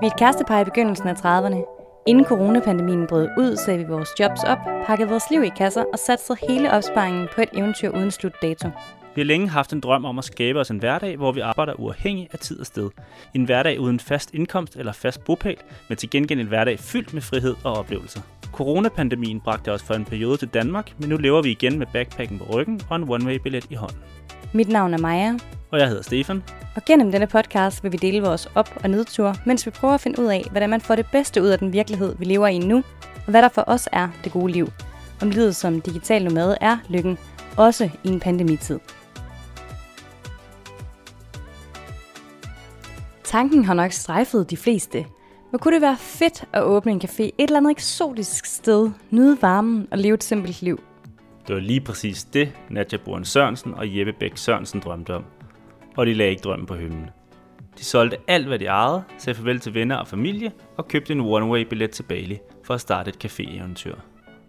Vi er et kærestepar i begyndelsen af 30'erne. Inden coronapandemien brød ud, sagde vi vores jobs op, pakkede vores liv i kasser og satte hele opsparingen på et eventyr uden slutdato. Vi har længe haft en drøm om at skabe os en hverdag, hvor vi arbejder uafhængig af tid og sted. En hverdag uden fast indkomst eller fast bopæl, men til gengæld en hverdag fyldt med frihed og oplevelser. Coronapandemien bragte os for en periode til Danmark, men nu lever vi igen med backpacken på ryggen og en one-way-billet i hånden. Mit navn er Maja, Og jeg hedder Stefan. og gennem denne podcast vil vi dele vores op- og nedtur, mens vi prøver at finde ud af, hvordan man får det bedste ud af den virkelighed, vi lever i nu, og hvad der for os er det gode liv. Om livet som digital nomade er lykken, også i en pandemitid. Tanken har nok strejfet de fleste. Hvor kunne det være fedt at åbne en café et eller andet eksotisk sted, nyde varmen og leve et simpelt liv. Det var lige præcis det, Nadja Boren Sørensen og Jeppe Bæk Sørensen drømte om. Og de lagde ikke drømmen på hylden. De solgte alt, hvad de ejede, sagde farvel til venner og familie og købte en one-way-billet til Bali for at starte et café-eventyr.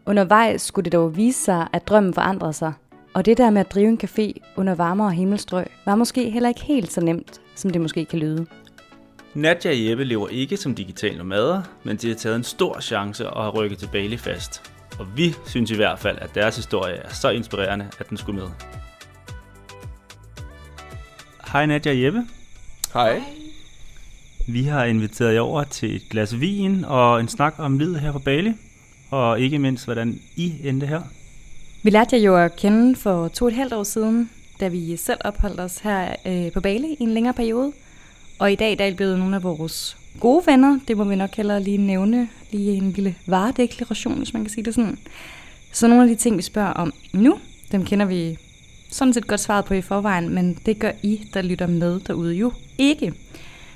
Undervejs skulle det dog vise sig, at drømmen forandrede sig. Og det der med at drive en café under varmere himmelstrøg, var måske heller ikke helt så nemt, som det måske kan lyde. Nadja og Jeppe lever ikke som digital nomader, men de har taget en stor chance og har rykket til Bali fast. Og vi synes i hvert fald, at deres historie er så inspirerende, at den skulle med. Hej Nadja og Jeppe. Hej. Vi har inviteret jer over til et glas vin og en snak om livet her på Bali. Og ikke mindst, hvordan I endte her. Vi lærte jer jo at kende for to og et halvt år siden, da vi selv opholdt os her øh, på Bali i en længere periode. Og i dag der er I blevet nogle af vores gode venner. Det må vi nok hellere lige nævne. Lige en lille varedeklaration, hvis man kan sige det sådan. Så nogle af de ting, vi spørger om nu, dem kender vi sådan set godt svaret på i forvejen, men det gør I, der lytter med derude jo ikke.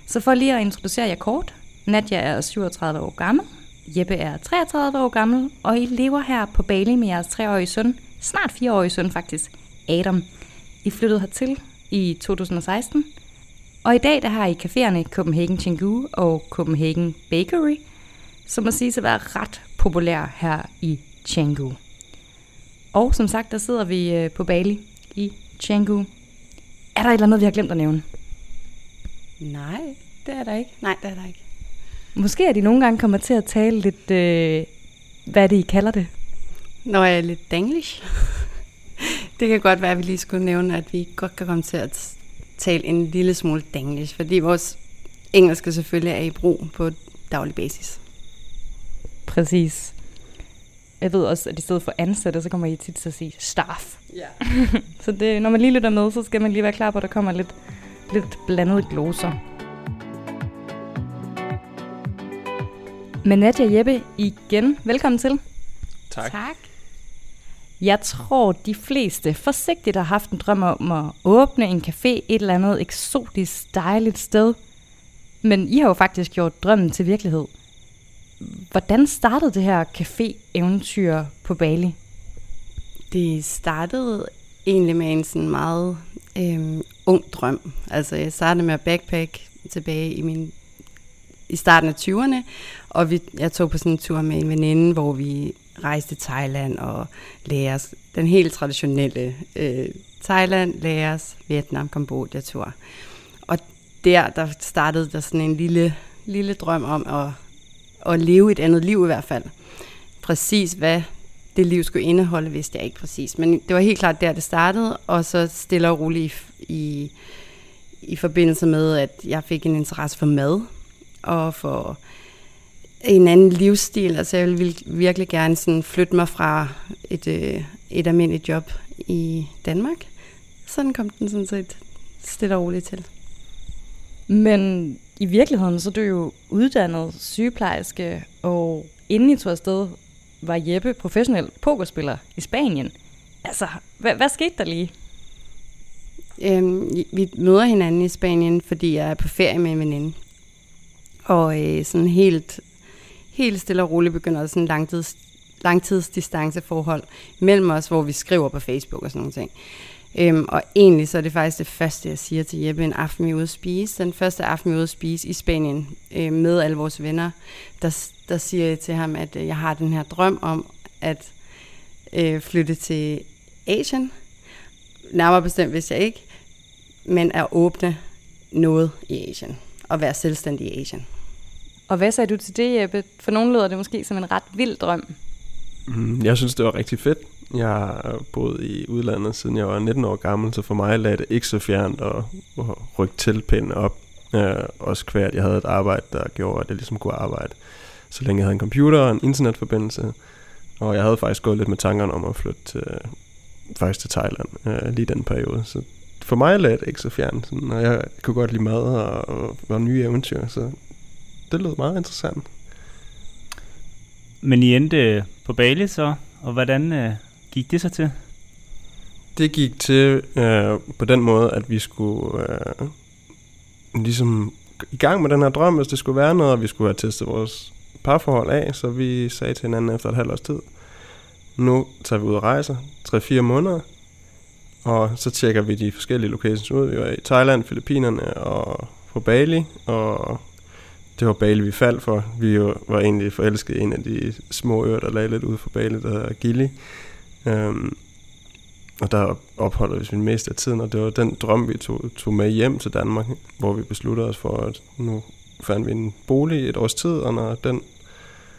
Så for lige at introducere jer kort. Nadja er 37 år gammel. Jeppe er 33 år gammel, og I lever her på Bali med jeres treårige søn, snart fireårige søn faktisk, Adam. I flyttede hertil i 2016, og i dag der har I caféerne Copenhagen Chingu og Copenhagen Bakery, som må sige at være ret populær her i Canggu. Og som sagt, der sidder vi øh, på Bali i Canggu. Er der et eller andet, vi har glemt at nævne? Nej, det er der ikke. Nej, det er der ikke. Måske er de nogle gange kommer til at tale lidt, øh, hvad det, I kalder det? Når jeg er lidt danglish. det kan godt være, at vi lige skulle nævne, at vi godt kan komme til at tale en lille smule danglish, fordi vores engelske selvfølgelig er i brug på daglig basis. Præcis. Jeg ved også, at i stedet for ansatte, så kommer I tit til at sige staff. Ja. Så det, når man lige lytter med, så skal man lige være klar på, at der kommer lidt, lidt blandede gloser. Men Nadia og Jeppe, igen, velkommen til. Tak. tak. Jeg tror, de fleste forsigtigt har haft en drøm om at åbne en café et eller andet eksotisk, dejligt sted. Men I har jo faktisk gjort drømmen til virkelighed. Hvordan startede det her café-eventyr på Bali? Det startede egentlig med en sådan meget øh, ung drøm. Altså jeg startede med at backpack tilbage i min i starten af 20'erne, og vi, jeg tog på sådan en tur med en veninde, hvor vi rejste til Thailand og Laos. Den helt traditionelle øh, Thailand, Laos, Vietnam, Kambodja tur. Og der, der startede der sådan en lille, lille drøm om at, at leve et andet liv i hvert fald. Præcis hvad det liv skulle indeholde, vidste jeg ikke præcis. Men det var helt klart der, det startede, og så stille og roligt i, i, i forbindelse med, at jeg fik en interesse for mad, og for en anden livsstil. Altså jeg ville virkelig gerne sådan flytte mig fra et, øh, et almindeligt job i Danmark. Sådan kom den sådan set stille og roligt til. Men i virkeligheden, så er du jo uddannet sygeplejerske, og inden I tog afsted, var Jeppe professionel pokerspiller i Spanien. Altså, hvad, hvad skete der lige? Øhm, vi møder hinanden i Spanien, fordi jeg er på ferie med en veninde. Og øh, sådan helt, helt stille og roligt begynder sådan en langtids, langtidsdistanceforhold mellem os, hvor vi skriver på Facebook og sådan nogle ting. Øhm, og egentlig så er det faktisk det første, jeg siger til Jeppe en aften, vi er ude at spise. Den første aften, vi er ude at spise i Spanien øh, med alle vores venner, der, der siger jeg til ham, at øh, jeg har den her drøm om at øh, flytte til Asien. Nærmere bestemt, hvis jeg ikke, men at åbne noget i Asien og være selvstændig i Asien. Og hvad sagde du til det, Jeppe? For nogen lyder det måske som en ret vild drøm. Mm, jeg synes, det var rigtig fedt. Jeg har boet i udlandet, siden jeg var 19 år gammel, så for mig lagde det ikke så fjernt at, rykke tilpinde op. Øh, også kvært, jeg havde et arbejde, der gjorde, at jeg ligesom kunne arbejde, så længe jeg havde en computer og en internetforbindelse. Og jeg havde faktisk gået lidt med tankerne om at flytte til, faktisk til Thailand øh, lige den periode. Så for mig lagde det ikke så fjernt, sådan, og jeg kunne godt lide mad og, og, og nye eventyr, så det lød meget interessant. Men I endte på Bali så, og hvordan øh, gik det så til? Det gik til øh, på den måde, at vi skulle øh, ligesom i gang med den her drøm, hvis det skulle være noget, og vi skulle have testet vores parforhold af, så vi sagde til hinanden efter et halvt års tid, nu tager vi ud og rejser, 3-4 måneder, og så tjekker vi de forskellige locations ud. Vi var i Thailand, Filippinerne og på Bali, og det var Bali, vi faldt for. Vi var egentlig forelsket i en af de små øer, der lagde lidt ud for Bali, der hedder Gili. Øhm, og der opholder vi os mest af tiden, og det var den drøm, vi tog, tog med hjem til Danmark, hvor vi besluttede os for, at nu fandt vi en bolig et års tid, og når den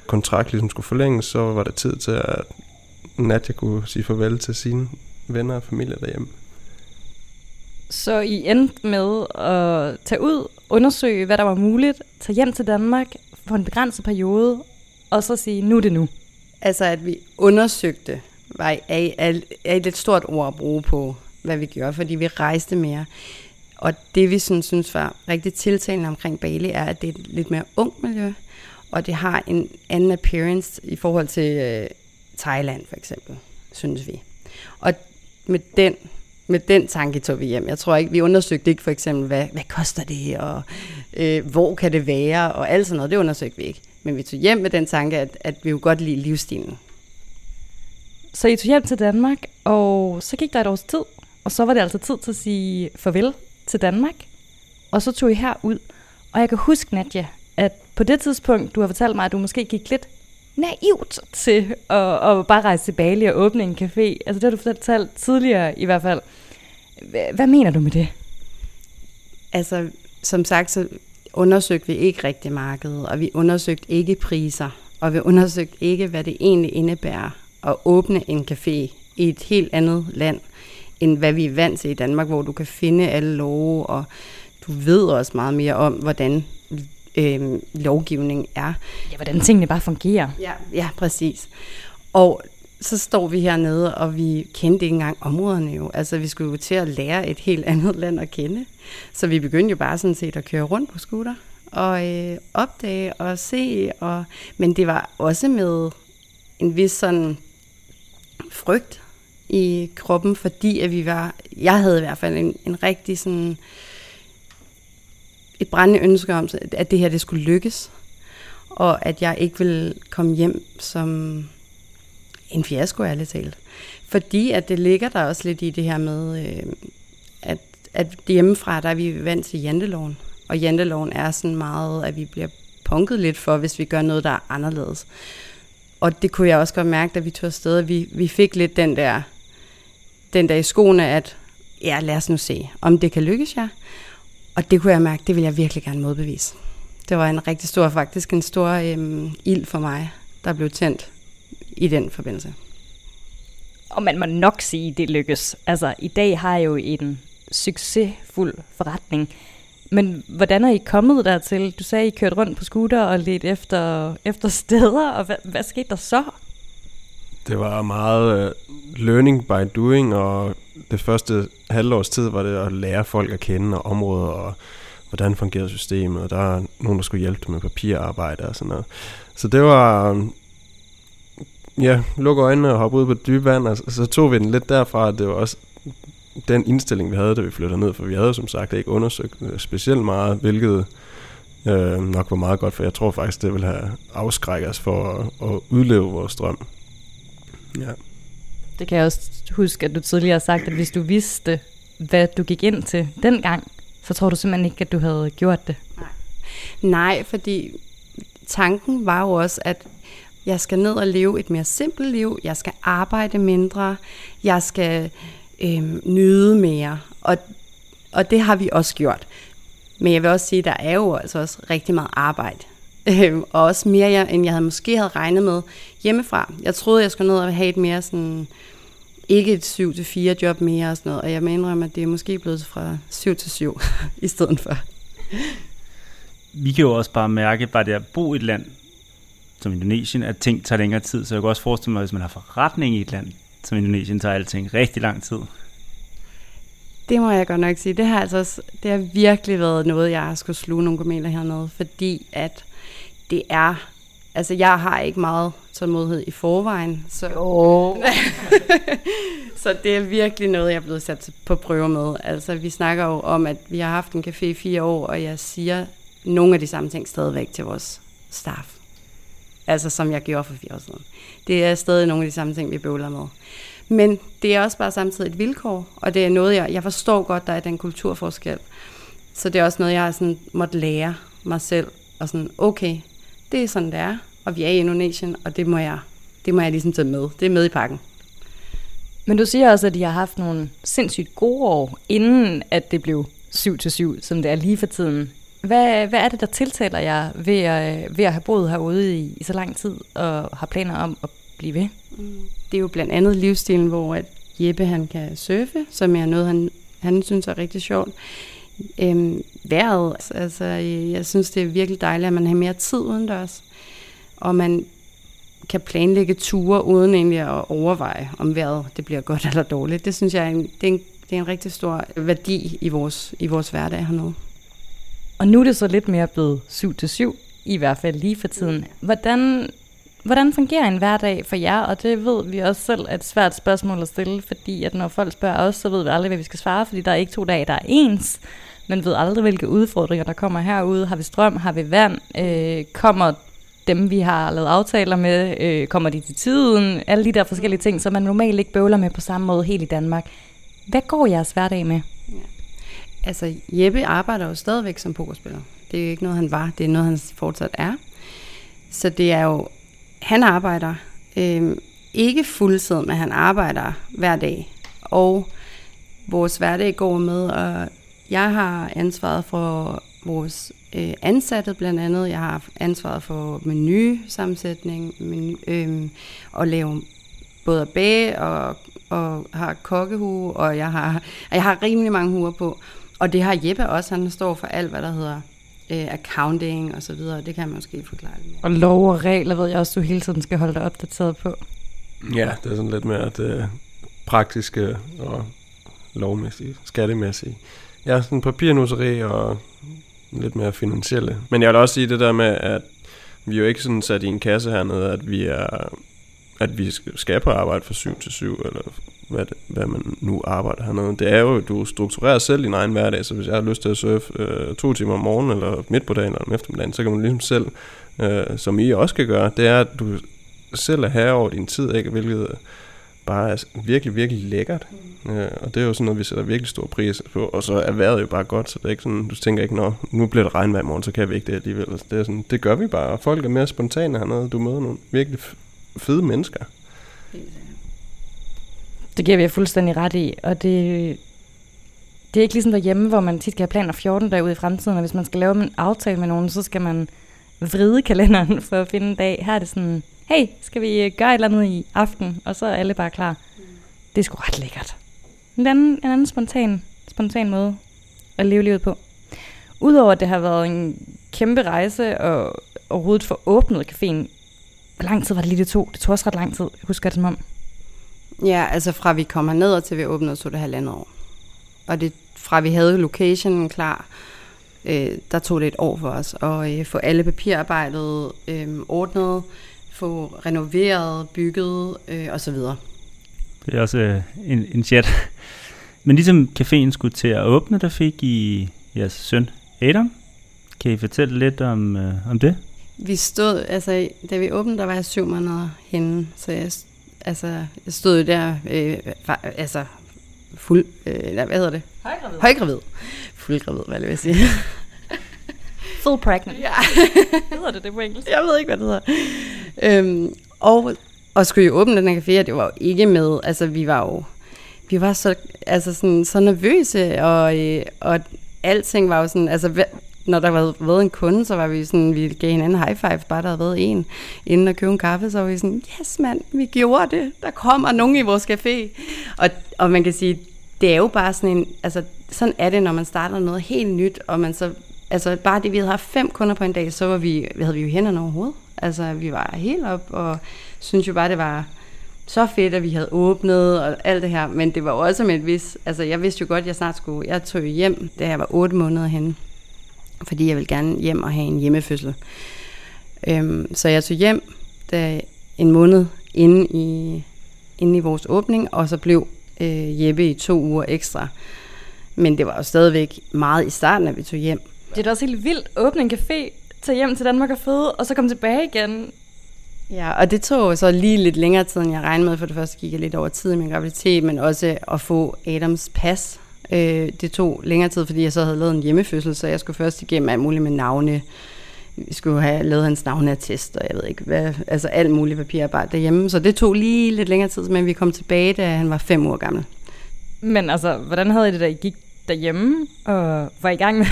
kontrakt ligesom skulle forlænges, så var det tid til, at Nadia kunne sige farvel til sine venner og familie derhjemme. Så I endte med at tage ud, undersøge, hvad der var muligt, tage hjem til Danmark for en begrænset periode, og så sige, nu er det nu. Altså, at vi undersøgte, var, er, er, er et lidt stort ord at bruge på, hvad vi gjorde, fordi vi rejste mere. Og det, vi synes, synes var rigtig tiltalende omkring Bali, er, at det er et lidt mere ungt miljø, og det har en anden appearance i forhold til øh, Thailand, for eksempel, synes vi. Og med den med den tanke tog vi hjem. Jeg tror ikke, vi undersøgte ikke for eksempel, hvad, hvad koster det, og øh, hvor kan det være, og alt sådan noget. Det undersøgte vi ikke. Men vi tog hjem med den tanke, at, at vi jo godt lide livsstilen. Så I tog hjem til Danmark, og så gik der et års tid, og så var det altså tid til at sige farvel til Danmark. Og så tog I her ud. Og jeg kan huske, Nadja, at på det tidspunkt, du har fortalt mig, at du måske gik lidt naivt til at, at bare rejse til Bali og åbne en café. Altså det har du fortalt tidligere i hvert fald. Hvad mener du med det? Altså, som sagt, så undersøgte vi ikke rigtig markedet, og vi undersøgte ikke priser, og vi undersøgte ikke, hvad det egentlig indebærer at åbne en café i et helt andet land, end hvad vi er vant til i Danmark, hvor du kan finde alle love, og du ved også meget mere om, hvordan øh, lovgivning er. Ja, hvordan tingene bare fungerer. Ja, ja, præcis. Og så står vi hernede, og vi kendte ikke engang områderne jo. Altså, vi skulle jo til at lære et helt andet land at kende. Så vi begyndte jo bare sådan set at køre rundt på scooter og øh, opdage og se. Og, men det var også med en vis sådan frygt i kroppen, fordi at vi var, jeg havde i hvert fald en, en rigtig sådan et brændende ønske om, at det her det skulle lykkes, og at jeg ikke ville komme hjem som en fiasko, ærligt talt. Fordi at det ligger der også lidt i det her med, øh, at, at hjemmefra, der er vi vant til janteloven. Og janteloven er sådan meget, at vi bliver punket lidt for, hvis vi gør noget, der er anderledes. Og det kunne jeg også godt mærke, da vi tog afsted. Vi, vi fik lidt den der, den der i skoene, at ja, lad os nu se, om det kan lykkes jer. Og det kunne jeg mærke, det vil jeg virkelig gerne modbevise. Det var en rigtig stor, faktisk en stor øhm, ild for mig, der blev tændt i den forbindelse. Og man må nok sige, det lykkes. Altså, i dag har jeg jo en succesfuld forretning. Men hvordan er I kommet dertil? Du sagde, I kørte rundt på scooter og lidt efter, efter steder, og hvad, hvad skete der så? Det var meget uh, learning by doing, og det første halvårs tid var det at lære folk at kende og områder, og hvordan fungerede systemet, og der er nogen, der skulle hjælpe med papirarbejde og sådan noget. Så det var, ja, lukke øjnene og hoppe ud på dyb vand, og så tog vi den lidt derfra, at det var også den indstilling, vi havde, da vi flyttede ned, for vi havde som sagt ikke undersøgt øh, specielt meget, hvilket øh, nok var meget godt, for jeg tror faktisk, det ville have afskrækket os for at, at udleve vores drøm. Ja. Det kan jeg også huske, at du tidligere har sagt, at hvis du vidste, hvad du gik ind til dengang, så tror du simpelthen ikke, at du havde gjort det. Nej, Nej fordi tanken var jo også, at jeg skal ned og leve et mere simpelt liv, jeg skal arbejde mindre, jeg skal øh, nyde mere, og, og det har vi også gjort. Men jeg vil også sige, at der er jo altså også rigtig meget arbejde Øh, og også mere, end jeg havde måske havde regnet med hjemmefra. Jeg troede, jeg skulle ned og have et mere sådan, ikke et 7 til 4 job mere og sådan noget. Og jeg må indrømme, at det er måske blevet fra 7 til 7 i stedet for. Vi kan jo også bare mærke, bare det at bo i et land som Indonesien, at ting tager længere tid. Så jeg kan også forestille mig, at hvis man har forretning i et land som Indonesien, tager alting rigtig lang tid. Det må jeg godt nok sige. Det har, altså også, det har virkelig været noget, jeg har skulle sluge nogle kameler hernede, fordi at det er, altså jeg har ikke meget tålmodighed i forvejen, så, så det er virkelig noget, jeg er blevet sat på prøve med. Altså vi snakker jo om, at vi har haft en café i fire år, og jeg siger nogle af de samme ting stadigvæk til vores staff. Altså som jeg gjorde for fire år siden. Det er stadig nogle af de samme ting, vi bøvler med. Men det er også bare samtidig et vilkår, og det er noget, jeg, jeg forstår godt, der er den kulturforskel. Så det er også noget, jeg har sådan måtte lære mig selv. Og sådan, okay, det er sådan, det er, og vi er i Indonesien, og det må jeg, det må jeg ligesom tage med. Det er med i pakken. Men du siger også, at de har haft nogle sindssygt gode år, inden at det blev 7 til 7, som det er lige for tiden. Hvad, hvad er det, der tiltaler jer ved at, ved at have boet herude i, i så lang tid, og har planer om at blive ved? Det er jo blandt andet livsstilen, hvor at Jeppe han kan surfe, som er noget, han, han synes er rigtig sjovt. Øhm, vejret, altså jeg synes, det er virkelig dejligt, at man har mere tid udendørs, og man kan planlægge ture uden egentlig at overveje, om vejret det bliver godt eller dårligt. Det synes jeg er en, det er en, det er en rigtig stor værdi i vores, i vores hverdag hernede. Og nu er det så lidt mere blevet 7 til 7, i hvert fald lige for tiden. Hvordan, hvordan fungerer en hverdag for jer? Og det ved vi også selv er et svært spørgsmål at stille, fordi at når folk spørger os, så ved vi aldrig, hvad vi skal svare, fordi der er ikke to dage, der er ens. Man ved aldrig, hvilke udfordringer, der kommer herude. Har vi strøm? Har vi vand? Øh, kommer dem, vi har lavet aftaler med, øh, kommer de til tiden? Alle de der forskellige ting, som man normalt ikke bøvler med på samme måde helt i Danmark. Hvad går jeres hverdag med? Ja. Altså, Jeppe arbejder jo stadigvæk som pokerspiller. Det er jo ikke noget, han var. Det er noget, han fortsat er. Så det er jo... Han arbejder øh, ikke fuldtid, men han arbejder hver dag. Og vores hverdag går med, og jeg har ansvaret for vores øh, ansatte blandt andet. Jeg har ansvaret for menusammensætning menu, øh, og lave både at bage og, og har kokkehue, og jeg har, jeg har rimelig mange huer på. Og det har Jeppe også, han står for alt, hvad der hedder øh, accounting og så videre. Det kan man måske forklare lidt mere. Og lov og regler ved jeg også, du hele tiden skal holde dig opdateret på. Ja, det er sådan lidt mere det praktiske og lovmæssige, skattemæssige. Er sådan papirnusseri og lidt mere finansielle. Men jeg vil også sige det der med, at vi er jo ikke sådan sat i en kasse hernede, at vi er at vi skal på arbejde fra 7 til 7, eller hvad, det, hvad man nu arbejder hernede. Det er jo, du strukturerer selv din egen hverdag, så hvis jeg har lyst til at surfe øh, to timer om morgenen, eller midt på dagen, eller om eftermiddagen, så kan man ligesom selv, øh, som I også kan gøre, det er, at du selv er herre over din tid, ikke? hvilket bare er virkelig, virkelig lækkert. Mm. Øh, og det er jo sådan noget, vi sætter virkelig stor pris på. Og så er vejret jo bare godt, så det er ikke sådan, du tænker ikke, når nu bliver det regnvejr i morgen, så kan vi ikke det alligevel. Altså, det, er sådan, det gør vi bare, og folk er mere spontane hernede. Du møder nogle virkelig fede mennesker. Det giver vi jer fuldstændig ret i, og det, det er ikke ligesom derhjemme, hvor man tit kan have planer 14 dage ud i fremtiden, og hvis man skal lave en aftale med nogen, så skal man vride kalenderen for at finde en dag. Her er det sådan, hey, skal vi gøre et eller andet i aften, og så er alle bare klar. Det er sgu ret lækkert. En anden, en anden spontan, spontan måde at leve livet på. Udover at det har været en kæmpe rejse og overhovedet få åbnet caféen, hvor lang tid var det lige det tog? Det tog også ret lang tid, jeg husker det som om. Ja, altså fra vi kom ned og til vi åbnede, så det halvandet år. Og det, fra vi havde locationen klar, øh, der tog det et år for os at øh, få alle papirarbejdet øh, ordnet, få renoveret, bygget øh, osv. Det er også øh, en, en chat. Men ligesom caféen skulle til at åbne, der fik I jeres søn Adam. Kan I fortælle lidt om, øh, om det? Vi stod, altså da vi åbnede, der var jeg syv måneder henne, så jeg, altså, jeg stod jo der, øh, altså fuld, øh, hvad hedder det? Højgravid. Højgravid. Fuldgravid, hvad vil jeg sige. Full pregnant. ja. hedder det det på engelsk? Jeg ved ikke, hvad det hedder. Øhm, og, og skulle jo åbne den her café, og det var jo ikke med, altså vi var jo, vi var så, altså sådan, så nervøse, og, øh, og alting var jo sådan, altså når der havde været en kunde, så var vi sådan, vi gav hinanden high five, bare der havde været en, inden at købe en kaffe, så var vi sådan, yes mand, vi gjorde det, der kommer nogen i vores café. Og, og man kan sige, det er jo bare sådan en, altså sådan er det, når man starter noget helt nyt, og man så, altså bare det, vi havde haft fem kunder på en dag, så var vi, havde vi jo hænderne overhovedet. Altså vi var helt op, og synes jo bare, det var så fedt, at vi havde åbnet og alt det her, men det var også med et vis, altså jeg vidste jo godt, at jeg snart skulle, jeg tog hjem, da jeg var otte måneder henne, fordi jeg ville gerne hjem og have en hjemmefødsel. Øhm, så jeg tog hjem da en måned inde i, inde i vores åbning, og så blev øh, Jeppe i to uger ekstra. Men det var jo stadigvæk meget i starten, at vi tog hjem. Det er da også helt vildt. Åbne en café, tage hjem til Danmark og føde, og så komme tilbage igen. Ja, og det tog så lige lidt længere tid, end jeg regnede med. For det første gik jeg lidt over tid i min graviditet, men også at få Adams pas. Øh, det tog længere tid, fordi jeg så havde lavet en hjemmefødsel, så jeg skulle først igennem alt muligt med navne. Vi skulle have lavet hans navneattest, og jeg ved ikke hvad, altså alt muligt papirarbejde derhjemme. Så det tog lige lidt længere tid, men vi kom tilbage, da han var fem år gammel. Men altså, hvordan havde I det, da I gik derhjemme og var i gang med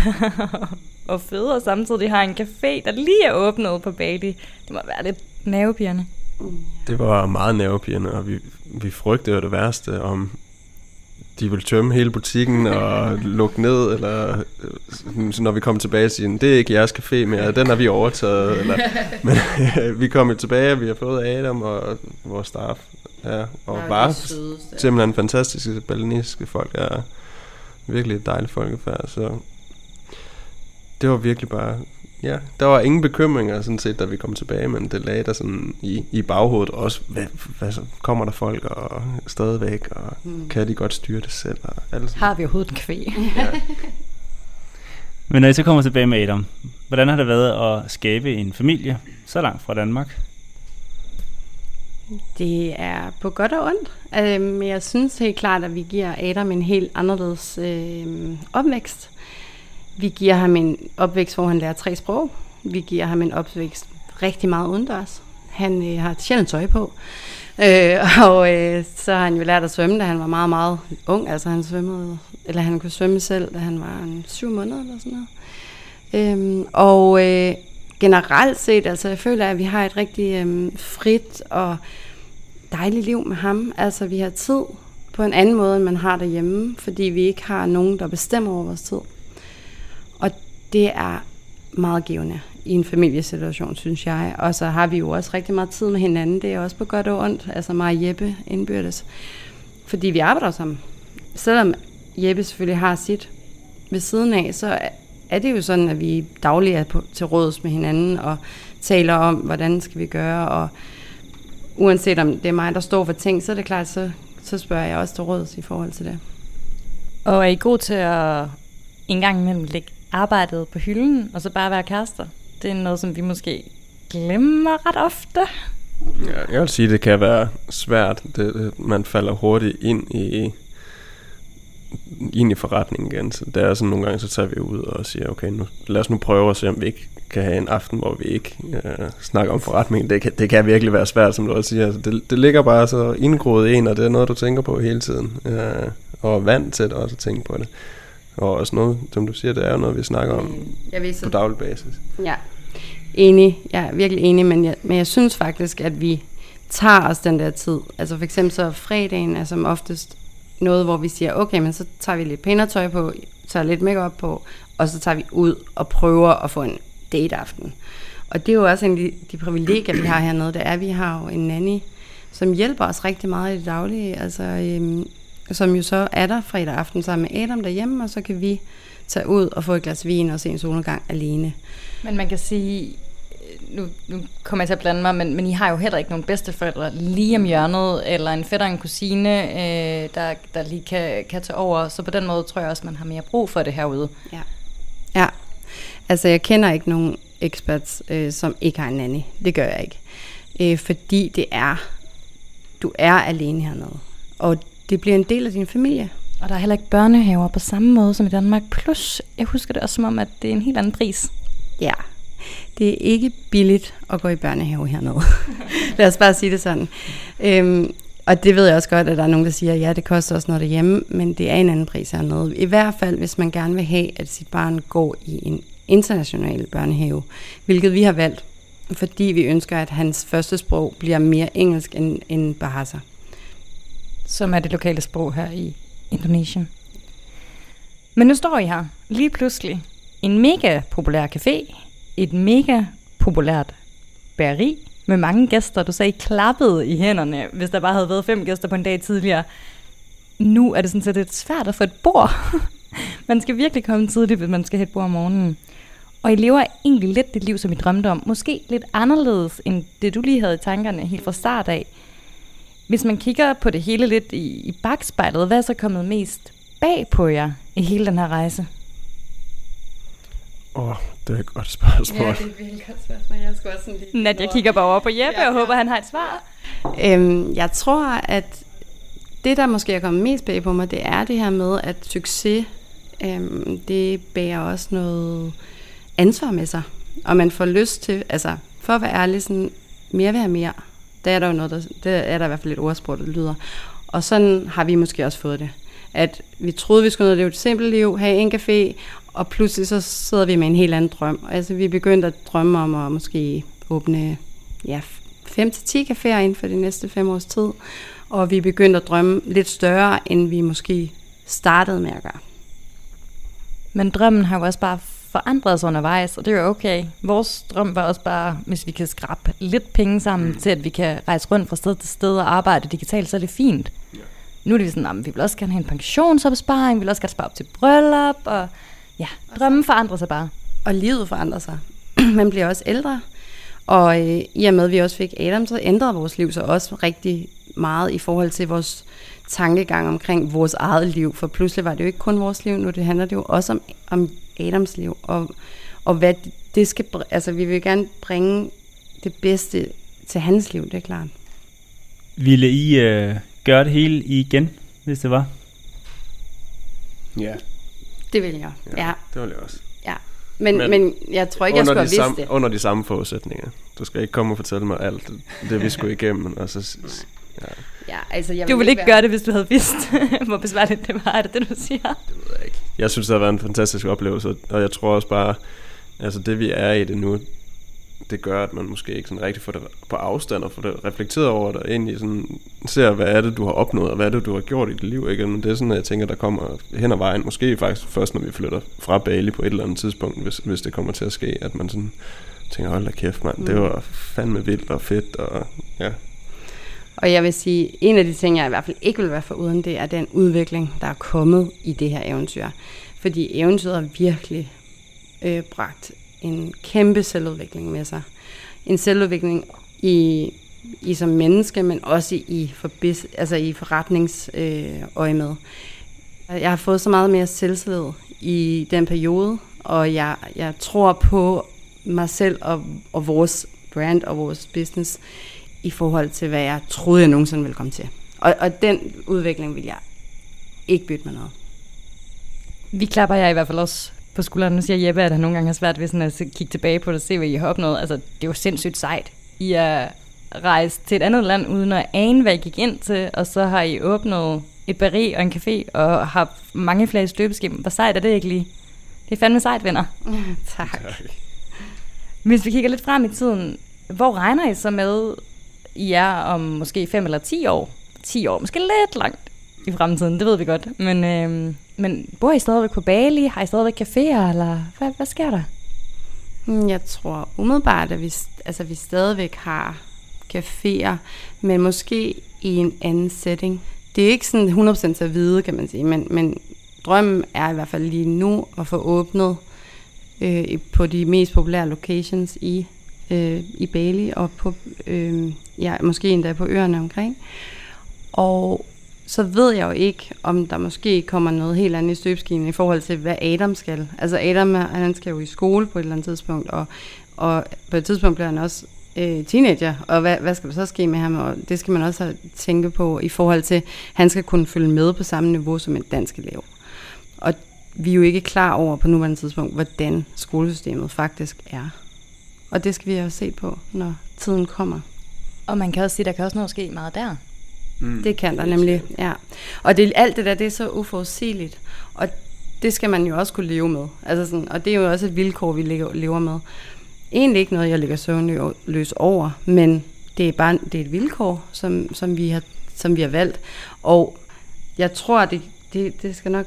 at føde, og samtidig har en café, der lige er åbnet på Bali? Det må være lidt nervepirrende. Det var meget nervepirrende, og vi, vi frygtede jo det værste, om de ville tømme hele butikken og lukke ned, eller øh, når vi kom tilbage sige, det er ikke jeres café mere, den har vi overtaget. Eller, men vi kom tilbage, og vi har fået Adam og vores staff. Ja, og ja, bare simpelthen fantastiske balinesiske folk. Ja, virkelig et dejligt folkefærd, så det var virkelig bare ja, der var ingen bekymringer sådan set, da vi kom tilbage, men det lagde der sådan i, i baghovedet også, hvad, hvad så, kommer der folk og stadigvæk, og mm. kan de godt styre det selv? Og alt Har vi overhovedet en kvæg? ja. Men når I så kommer tilbage med Adam, hvordan har det været at skabe en familie så langt fra Danmark? Det er på godt og ondt. Men jeg synes helt klart, at vi giver Adam en helt anderledes øh, opvækst. Vi giver ham en opvækst, hvor han lærer tre sprog. Vi giver ham en opvækst rigtig meget udendørs. Han øh, har et sjældent tøj på. Øh, og øh, så har han jo lært at svømme, da han var meget, meget ung. Altså han svømmede, eller han kunne svømme selv, da han var en syv måneder eller sådan noget. Øhm, og øh, generelt set, altså jeg føler, at vi har et rigtig øh, frit og dejligt liv med ham. Altså vi har tid på en anden måde, end man har derhjemme, fordi vi ikke har nogen, der bestemmer over vores tid. Det er meget givende i en familiesituation, synes jeg. Og så har vi jo også rigtig meget tid med hinanden. Det er også på godt og ondt. Altså mig og Jeppe indbyrdes. Fordi vi arbejder sammen. Selvom Jeppe selvfølgelig har sit ved siden af, så er det jo sådan, at vi dagligt er på, til råds med hinanden og taler om, hvordan skal vi gøre. Og uanset om det er mig, der står for ting, så er det klart, så, så spørger jeg også til råds i forhold til det. Og er I god til at en gang imellem lægge arbejdet på hylden, og så bare være kærester. Det er noget, som vi måske glemmer ret ofte. Ja, jeg vil sige, det kan være svært. Det, øh, man falder hurtigt ind i ind i forretningen igen. Så der er sådan nogle gange, så tager vi ud og siger, okay, nu, lad os nu prøve at se, om vi ikke kan have en aften, hvor vi ikke øh, snakker om forretningen. Det kan, det kan virkelig være svært, som du også siger. Altså, det, det ligger bare så indgroet en, og det er noget, du tænker på hele tiden. Øh, og vant til det også at tænke på det. Og også noget, som du siger, det er jo noget, vi snakker om mm, jeg ved, så... på daglig basis. Ja, enig. Jeg er virkelig enig, men jeg, men jeg synes faktisk, at vi tager os den der tid. Altså for eksempel så fredagen er som oftest noget, hvor vi siger, okay, men så tager vi lidt pænere tøj på, tager lidt makeup på, og så tager vi ud og prøver at få en dateaften. Og det er jo også en af de, de privilegier, vi har hernede, det er, at vi har jo en nanny, som hjælper os rigtig meget i det daglige. Altså, øhm, som jo så er der fredag aften sammen med Adam derhjemme, og så kan vi tage ud og få et glas vin og se en solnedgang alene. Men man kan sige, nu, nu kommer jeg til at blande mig, men, men I har jo heller ikke nogen bedsteforældre lige om hjørnet, eller en fætter og en kusine, øh, der, der lige kan, kan tage over. Så på den måde tror jeg også, man har mere brug for det herude. Ja, ja. altså jeg kender ikke nogen experts, øh, som ikke har en nanny. Det gør jeg ikke. Øh, fordi det er, du er alene hernede. Og det bliver en del af din familie. Og der er heller ikke børnehaver på samme måde som i Danmark. Plus, jeg husker det også som om, at det er en helt anden pris. Ja, det er ikke billigt at gå i børnehave hernede. Lad os bare sige det sådan. Øhm, og det ved jeg også godt, at der er nogen, der siger, at ja, det koster også noget derhjemme, men det er en anden pris hernede. I hvert fald, hvis man gerne vil have, at sit barn går i en international børnehave, hvilket vi har valgt, fordi vi ønsker, at hans første sprog bliver mere engelsk end, end Bahasa. Som er det lokale sprog her i Indonesien. Men nu står I her, lige pludselig. En mega populær café, et mega populært bageri med mange gæster. Du sagde, I klappede i hænderne, hvis der bare havde været fem gæster på en dag tidligere. Nu er det sådan set lidt svært at få et bord. man skal virkelig komme tidligt, hvis man skal have et bord om morgenen. Og I lever egentlig lidt det liv, som I drømte om. Måske lidt anderledes, end det du lige havde i tankerne helt fra start af. Hvis man kigger på det hele lidt i, i bagspejlet, hvad er så kommet mest bag på jer i hele den her rejse? Åh, oh, det er et godt spørgsmål. Ja, det er et virkelig godt spørgsmål. Jeg skal også sådan lige... Nat, jeg kigger bare over på Jeppe og håber, han har et svar. Øhm, jeg tror, at det, der måske er kommet mest bag på mig, det er det her med, at succes, øhm, det bærer også noget ansvar med sig. Og man får lyst til, altså for at være ærlig, sådan, mere have mere. Der er der jo noget, der, der er der i hvert fald et ordsprog, der lyder. Og sådan har vi måske også fået det. At vi troede, vi skulle leve et simpelt liv, have en café, og pludselig så sidder vi med en helt anden drøm. Altså vi begyndte at drømme om at måske åbne ja, 5-10 caféer inden for de næste fem års tid. Og vi begyndte at drømme lidt større, end vi måske startede med at gøre. Men drømmen har jo også bare forandret sig undervejs, og det er jo okay. Vores drøm var også bare, hvis vi kan skrabe lidt penge sammen til, at vi kan rejse rundt fra sted til sted og arbejde digitalt, så er det fint. Ja. Nu er det sådan, at vi vil også gerne have en pensionsopsparing, vi vil også gerne spare op til bryllup, og ja, drømmen forandrer sig bare. Og livet forandrer sig. Man bliver også ældre, og øh, i og med, at vi også fik Adam, så ændrede vores liv sig også rigtig meget i forhold til vores tankegang omkring vores eget liv. For pludselig var det jo ikke kun vores liv, nu det handler det jo også om, om Adams liv. Og, og hvad det skal, altså vi vil gerne bringe det bedste til hans liv, det er klart. Ville I øh, gøre det hele igen, hvis det var? Ja. Det vil jeg, ja. ja. Det vil jeg også. Ja. Men, men, men jeg tror ikke, jeg skulle have vidst samme, det. Under de samme forudsætninger. Du skal ikke komme og fortælle mig alt det, vi skulle igennem. Og så, ja. Ja, altså, jeg du ville ikke, ikke gøre det, hvis du havde vidst, hvor besværligt det var. Er det det, du siger? Det ved jeg ikke. Jeg synes, det har været en fantastisk oplevelse, og jeg tror også bare, altså det vi er i det nu, det gør, at man måske ikke sådan rigtig får det på afstand og får det reflekteret over det, og egentlig sådan ser, hvad er det, du har opnået, og hvad er det, du har gjort i dit liv. Ikke? Men det er sådan, at jeg tænker, der kommer hen ad vejen, måske faktisk først, når vi flytter fra Bali på et eller andet tidspunkt, hvis, hvis det kommer til at ske, at man sådan tænker, hold da kæft, mand, mm. det var fandme vildt og fedt, og ja, og jeg vil sige, en af de ting, jeg i hvert fald ikke vil være for uden, det er den udvikling, der er kommet i det her eventyr. Fordi eventyret har virkelig øh, bragt en kæmpe selvudvikling med sig. En selvudvikling i, i som menneske, men også i, for, altså i forretningsøje øh, med. Jeg har fået så meget mere selvtillid i den periode, og jeg, jeg tror på mig selv og, og vores brand og vores business i forhold til, hvad jeg troede, jeg nogensinde ville komme til. Og, og den udvikling vil jeg ikke bytte med noget. Vi klapper jer i hvert fald også på skulderen. Nu siger Jeppe, at han nogle gange har svært ved sådan at kigge tilbage på det og se, hvad I har opnået. Altså, det er jo sindssygt sejt. I er rejst til et andet land, uden at ane, hvad I gik ind til, og så har I åbnet et bari og en café, og har mange flere støbeskib. Hvor sejt er det ikke lige? Det er fandme sejt, venner. tak. tak. Hvis vi kigger lidt frem i tiden, hvor regner I så med, i er om måske 5 eller 10 år. 10 år, måske lidt langt i fremtiden, det ved vi godt. Men, øh, men bor I stadigvæk på Bali? Har I stadigvæk caféer, eller hvad, hvad sker der? Mm, jeg tror umiddelbart, at vi, altså, vi stadigvæk har caféer, men måske i en anden setting. Det er ikke sådan 100% til at vide, kan man sige, men, men drømmen er i hvert fald lige nu at få åbnet øh, på de mest populære locations i øh, i Bali og på, øh, ja, måske endda på øerne omkring. Og så ved jeg jo ikke, om der måske kommer noget helt andet i støbskinen i forhold til, hvad Adam skal. Altså Adam, han skal jo i skole på et eller andet tidspunkt, og, og på et tidspunkt bliver han også øh, teenager, og hvad, hvad skal der så ske med ham? Og det skal man også tænke på i forhold til, at han skal kunne følge med på samme niveau som en dansk elev. Og vi er jo ikke klar over på nuværende tidspunkt, hvordan skolesystemet faktisk er. Og det skal vi også se på, når tiden kommer. Og man kan også sige, at der kan også nå ske meget der. Mm. Det kan der nemlig, ja. Og det, alt det der, det er så uforudsigeligt. Og det skal man jo også kunne leve med. Altså sådan, og det er jo også et vilkår, vi lever med. Egentlig ikke noget, jeg ligger søvnløs over, men det er bare det er et vilkår, som, som, vi har, som vi har valgt. Og jeg tror, det, det, det skal nok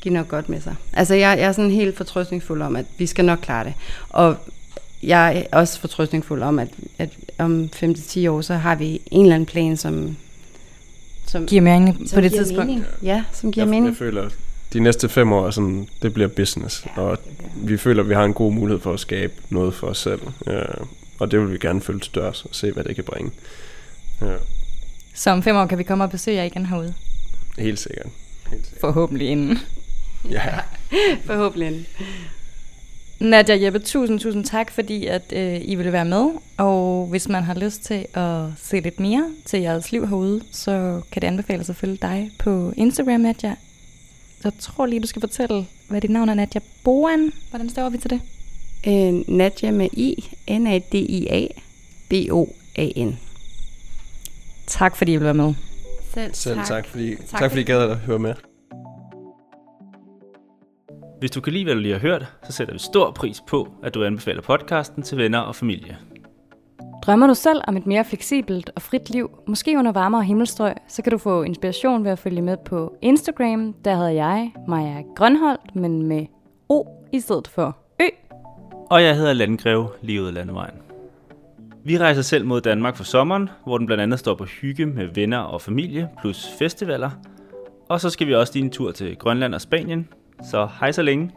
give noget godt med sig. Altså jeg, jeg er sådan helt fortrøstningsfuld om, at vi skal nok klare det. Og jeg er også fortrøstningsfuld om, at, at om 5-10 år, så har vi en eller anden plan, som... som giver mening på det tidspunkt. Mening. Ja, som giver jeg, mening. Jeg føler, de næste fem år, sådan, det bliver business. Ja, og vi føler, at vi har en god mulighed for at skabe noget for os selv. Ja, og det vil vi gerne følge til dørs og se, hvad det kan bringe. Ja. Så om fem år kan vi komme og besøge jer igen herude? Helt sikkert. Helt sikkert. Forhåbentlig inden. Ja. Forhåbentlig inden. Nadia Jeppe, tusind, tusind tak, fordi at øh, I ville være med. Og hvis man har lyst til at se lidt mere til jeres liv herude, så kan det anbefales at følge dig på Instagram, Nadia. Jeg tror lige, du skal fortælle, hvad dit navn er, Nadia Boan. Hvordan står vi til det? Øh, Nadia med I, N-A-D-I-A, B-O-A-N. Tak fordi I ville være med. Selv, Selv tak. tak, fordi, tak, tak fordi I gad at høre med. Hvis du kan lide, hvad du lige har hørt, så sætter vi stor pris på, at du anbefaler podcasten til venner og familie. Drømmer du selv om et mere fleksibelt og frit liv, måske under varmere himmelstrøg, så kan du få inspiration ved at følge med på Instagram. Der hedder jeg Maja Grønholdt, men med O i stedet for Ø. Og jeg hedder Landgreve, lige ud af landevejen. Vi rejser selv mod Danmark for sommeren, hvor den blandt andet står på hygge med venner og familie, plus festivaler. Og så skal vi også lige en tur til Grønland og Spanien. Så hej så længe.